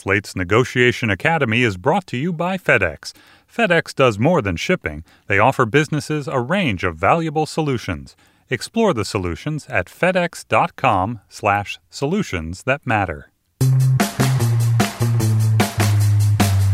Slate's Negotiation Academy is brought to you by FedEx. FedEx does more than shipping, they offer businesses a range of valuable solutions. Explore the solutions at fedex.com/slash solutions that matter.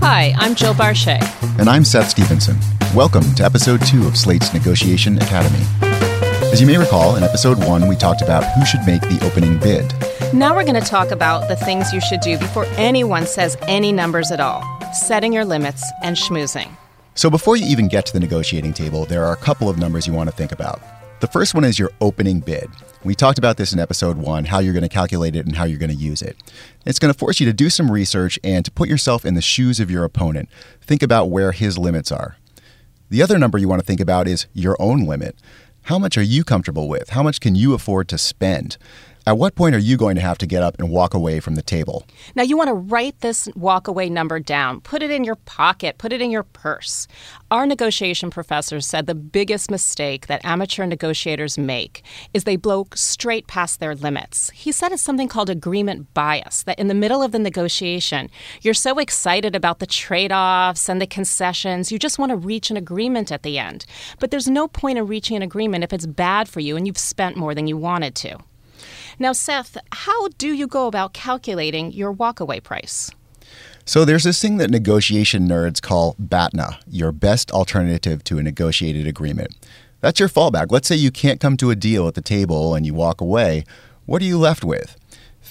Hi, I'm Jill Barshay. And I'm Seth Stevenson. Welcome to episode two of Slate's Negotiation Academy. As you may recall, in episode one, we talked about who should make the opening bid. Now we're going to talk about the things you should do before anyone says any numbers at all setting your limits and schmoozing. So, before you even get to the negotiating table, there are a couple of numbers you want to think about. The first one is your opening bid. We talked about this in episode one how you're going to calculate it and how you're going to use it. It's going to force you to do some research and to put yourself in the shoes of your opponent. Think about where his limits are. The other number you want to think about is your own limit. How much are you comfortable with? How much can you afford to spend? At what point are you going to have to get up and walk away from the table? Now, you want to write this walk away number down, put it in your pocket, put it in your purse. Our negotiation professor said the biggest mistake that amateur negotiators make is they blow straight past their limits. He said it's something called agreement bias, that in the middle of the negotiation, you're so excited about the trade offs and the concessions, you just want to reach an agreement at the end. But there's no point in reaching an agreement if it's bad for you and you've spent more than you wanted to. Now, Seth, how do you go about calculating your walkaway price? So there's this thing that negotiation nerds call BATNA, your best alternative to a negotiated agreement. That's your fallback. Let's say you can't come to a deal at the table and you walk away. What are you left with?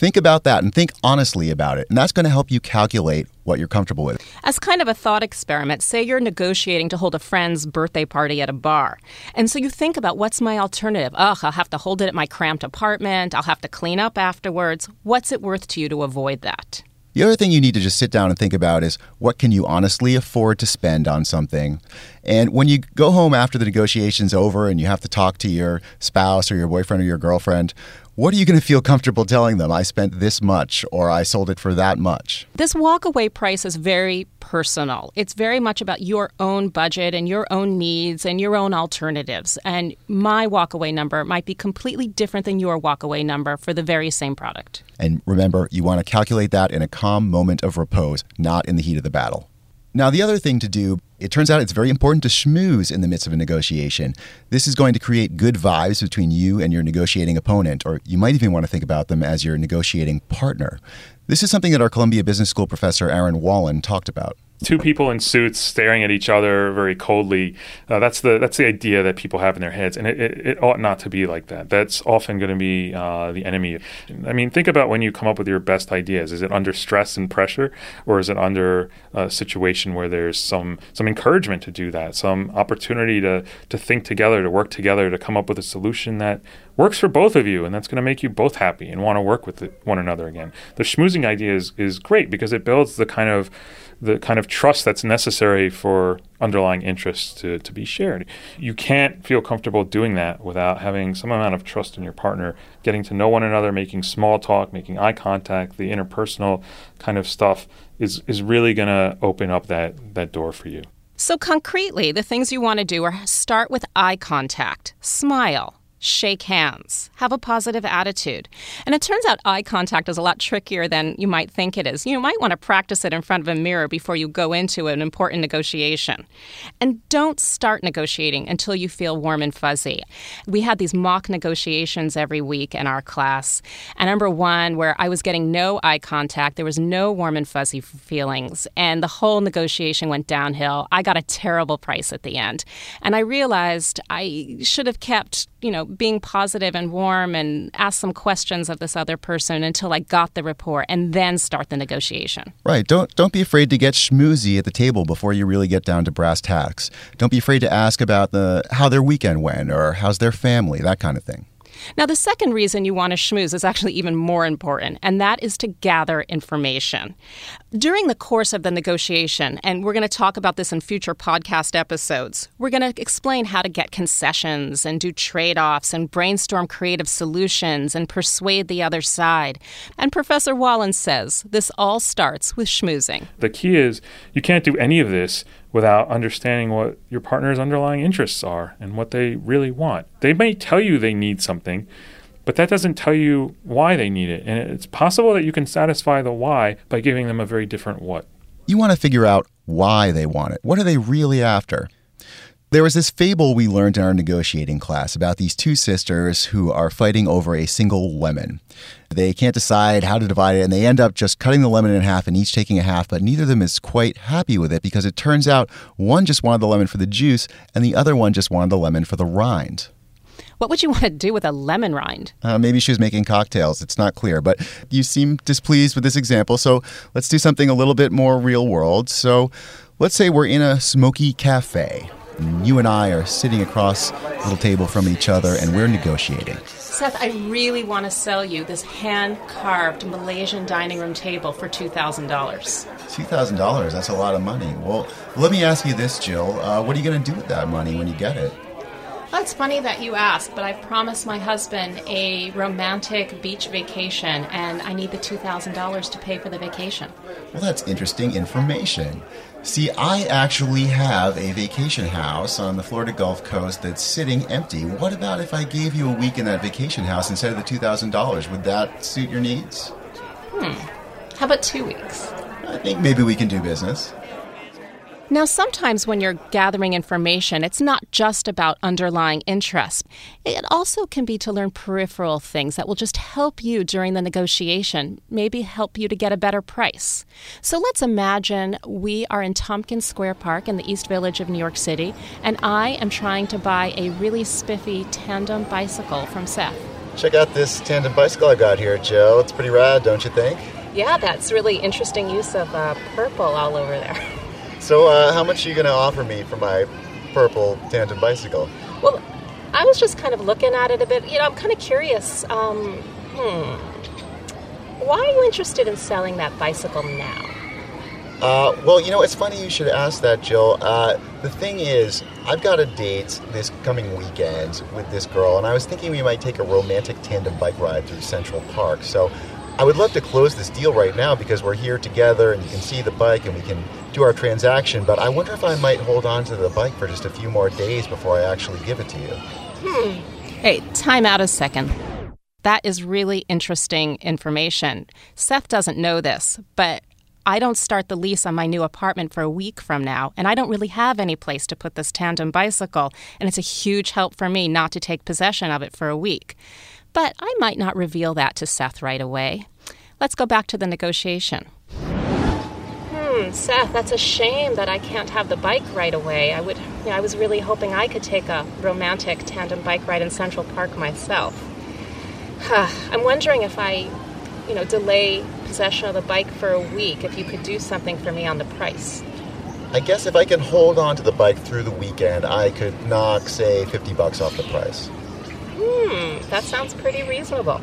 Think about that and think honestly about it. And that's going to help you calculate what you're comfortable with. As kind of a thought experiment, say you're negotiating to hold a friend's birthday party at a bar. And so you think about what's my alternative? Ugh, I'll have to hold it at my cramped apartment. I'll have to clean up afterwards. What's it worth to you to avoid that? The other thing you need to just sit down and think about is what can you honestly afford to spend on something? And when you go home after the negotiation's over and you have to talk to your spouse or your boyfriend or your girlfriend, what are you going to feel comfortable telling them? I spent this much or I sold it for that much. This walkaway price is very personal. It's very much about your own budget and your own needs and your own alternatives. And my walkaway number might be completely different than your walkaway number for the very same product. And remember, you want to calculate that in a calm moment of repose, not in the heat of the battle. Now, the other thing to do, it turns out it's very important to schmooze in the midst of a negotiation. This is going to create good vibes between you and your negotiating opponent, or you might even want to think about them as your negotiating partner. This is something that our Columbia Business School professor Aaron Wallen talked about two people in suits staring at each other very coldly. Uh, that's the that's the idea that people have in their heads, and it, it, it ought not to be like that. That's often going to be uh, the enemy. I mean, think about when you come up with your best ideas. Is it under stress and pressure, or is it under a situation where there's some some encouragement to do that, some opportunity to to think together, to work together, to come up with a solution that works for both of you, and that's going to make you both happy and want to work with one another again. The schmoozing idea is is great because it builds the kind of the kind of trust that's necessary for underlying interests to, to be shared. You can't feel comfortable doing that without having some amount of trust in your partner, getting to know one another, making small talk, making eye contact, the interpersonal kind of stuff is, is really going to open up that, that door for you. So, concretely, the things you want to do are start with eye contact, smile, shake hands, have a positive attitude. And it turns out eye contact is a lot trickier than you might think it is. You might want to practice it in front of a mirror before you go into an important negotiation. And don't start negotiating until you feel warm and fuzzy. We had these mock negotiations every week in our class. And number one, where I was getting no eye contact, there was no warm and fuzzy feelings, and the whole negotiation went downhill. I got a terrible price at the end. And I realized I should have kept, you know, being positive and warm and ask some questions of this other person until I got the rapport and then start the negotiation. Right. Don't don't be afraid to get schmoozy at the table before you really get down to brass tacks. Don't be afraid to ask about the how their weekend went or how's their family, that kind of thing. Now, the second reason you want to schmooze is actually even more important, and that is to gather information. During the course of the negotiation, and we're going to talk about this in future podcast episodes, we're going to explain how to get concessions and do trade offs and brainstorm creative solutions and persuade the other side. And Professor Wallen says this all starts with schmoozing. The key is you can't do any of this without understanding what your partner's underlying interests are and what they really want. They may tell you they need something, but that doesn't tell you why they need it. And it's possible that you can satisfy the why by giving them a very different what. You want to figure out why they want it. What are they really after? There was this fable we learned in our negotiating class about these two sisters who are fighting over a single lemon. They can't decide how to divide it, and they end up just cutting the lemon in half and each taking a half, but neither of them is quite happy with it because it turns out one just wanted the lemon for the juice and the other one just wanted the lemon for the rind. What would you want to do with a lemon rind? Uh, maybe she was making cocktails. It's not clear, but you seem displeased with this example. So let's do something a little bit more real world. So let's say we're in a smoky cafe. And you and I are sitting across a little table from each other and we're negotiating. Seth, I really want to sell you this hand carved Malaysian dining room table for $2,000. $2,000, that's a lot of money. Well, let me ask you this, Jill. Uh, what are you going to do with that money when you get it? It's funny that you ask, but I've promised my husband a romantic beach vacation, and I need the $2,000 to pay for the vacation. Well, that's interesting information. See, I actually have a vacation house on the Florida Gulf Coast that's sitting empty. What about if I gave you a week in that vacation house instead of the $2,000? Would that suit your needs? Hmm. How about two weeks? I think maybe we can do business. Now, sometimes when you're gathering information, it's not just about underlying interest. It also can be to learn peripheral things that will just help you during the negotiation, maybe help you to get a better price. So let's imagine we are in Tompkins Square Park in the East Village of New York City, and I am trying to buy a really spiffy tandem bicycle from Seth. Check out this tandem bicycle I got here, Joe. It's pretty rad, don't you think? Yeah, that's really interesting use of uh, purple all over there. So, uh, how much are you going to offer me for my purple tandem bicycle? Well, I was just kind of looking at it a bit. You know, I'm kind of curious. Um, hmm. Why are you interested in selling that bicycle now? Uh, well, you know, it's funny you should ask that, Jill. Uh, the thing is, I've got a date this coming weekend with this girl, and I was thinking we might take a romantic tandem bike ride through Central Park. So I would love to close this deal right now because we're here together and you can see the bike and we can do our transaction, but I wonder if I might hold on to the bike for just a few more days before I actually give it to you. Hmm. Hey, time out a second. That is really interesting information. Seth doesn't know this, but I don't start the lease on my new apartment for a week from now, and I don't really have any place to put this tandem bicycle, and it's a huge help for me not to take possession of it for a week. But I might not reveal that to Seth right away. Let's go back to the negotiation. Hmm, Seth, that's a shame that I can't have the bike right away. I would you know, I was really hoping I could take a romantic tandem bike ride in Central Park myself. I'm wondering if I, you know, delay possession of the bike for a week if you could do something for me on the price. I guess if I can hold on to the bike through the weekend, I could knock, say, 50 bucks off the price. Hmm, that sounds pretty reasonable.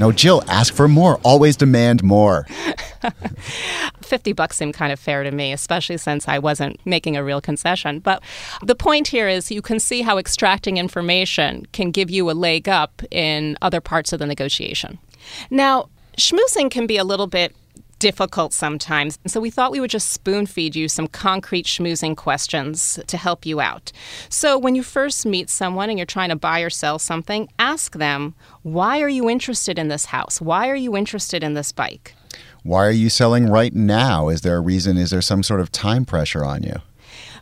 No, Jill, ask for more. Always demand more. 50 bucks seemed kind of fair to me, especially since I wasn't making a real concession. But the point here is you can see how extracting information can give you a leg up in other parts of the negotiation. Now, schmoozing can be a little bit difficult sometimes. So we thought we would just spoon feed you some concrete schmoozing questions to help you out. So when you first meet someone and you're trying to buy or sell something, ask them, why are you interested in this house? Why are you interested in this bike? Why are you selling right now? Is there a reason? Is there some sort of time pressure on you?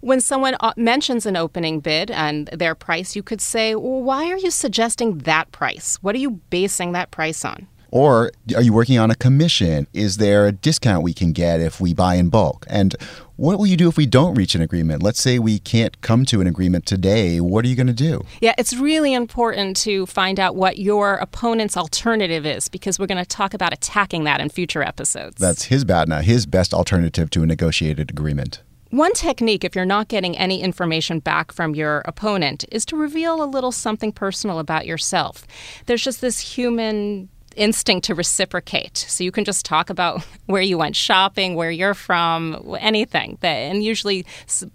When someone uh, mentions an opening bid and their price, you could say, well, Why are you suggesting that price? What are you basing that price on? Or are you working on a commission? Is there a discount we can get if we buy in bulk? And what will you do if we don't reach an agreement? Let's say we can't come to an agreement today. What are you going to do? Yeah, it's really important to find out what your opponent's alternative is because we're going to talk about attacking that in future episodes. That's his BATNA, his best alternative to a negotiated agreement. One technique, if you're not getting any information back from your opponent, is to reveal a little something personal about yourself. There's just this human instinct to reciprocate. So you can just talk about where you went shopping, where you're from, anything. And usually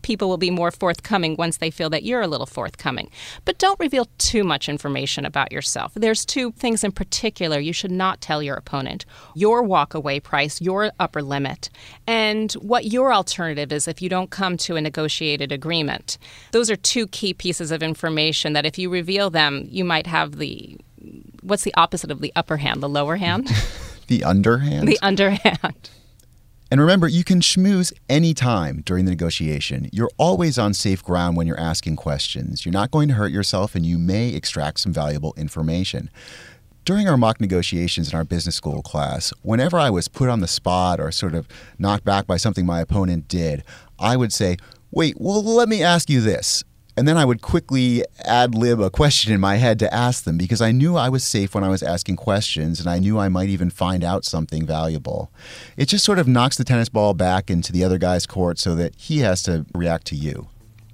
people will be more forthcoming once they feel that you're a little forthcoming. But don't reveal too much information about yourself. There's two things in particular you should not tell your opponent your walkaway price, your upper limit, and what your alternative is if you don't come to a negotiated agreement. Those are two key pieces of information that if you reveal them, you might have the What's the opposite of the upper hand? The lower hand? The underhand? the underhand. And remember, you can schmooze anytime during the negotiation. You're always on safe ground when you're asking questions. You're not going to hurt yourself, and you may extract some valuable information. During our mock negotiations in our business school class, whenever I was put on the spot or sort of knocked back by something my opponent did, I would say, Wait, well, let me ask you this. And then I would quickly ad lib a question in my head to ask them because I knew I was safe when I was asking questions and I knew I might even find out something valuable. It just sort of knocks the tennis ball back into the other guy's court so that he has to react to you.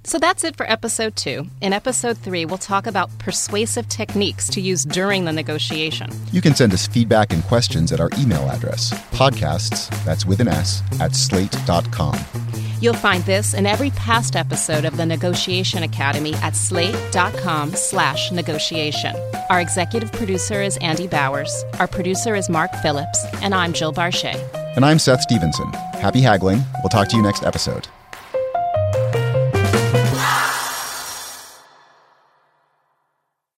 So that's it for episode two. In episode three, we'll talk about persuasive techniques to use during the negotiation. You can send us feedback and questions at our email address, podcasts, that's with an S, at slate.com. You'll find this in every past episode of the Negotiation Academy at slate.com slash negotiation. Our executive producer is Andy Bowers, our producer is Mark Phillips, and I'm Jill Barshay. And I'm Seth Stevenson. Happy haggling. We'll talk to you next episode.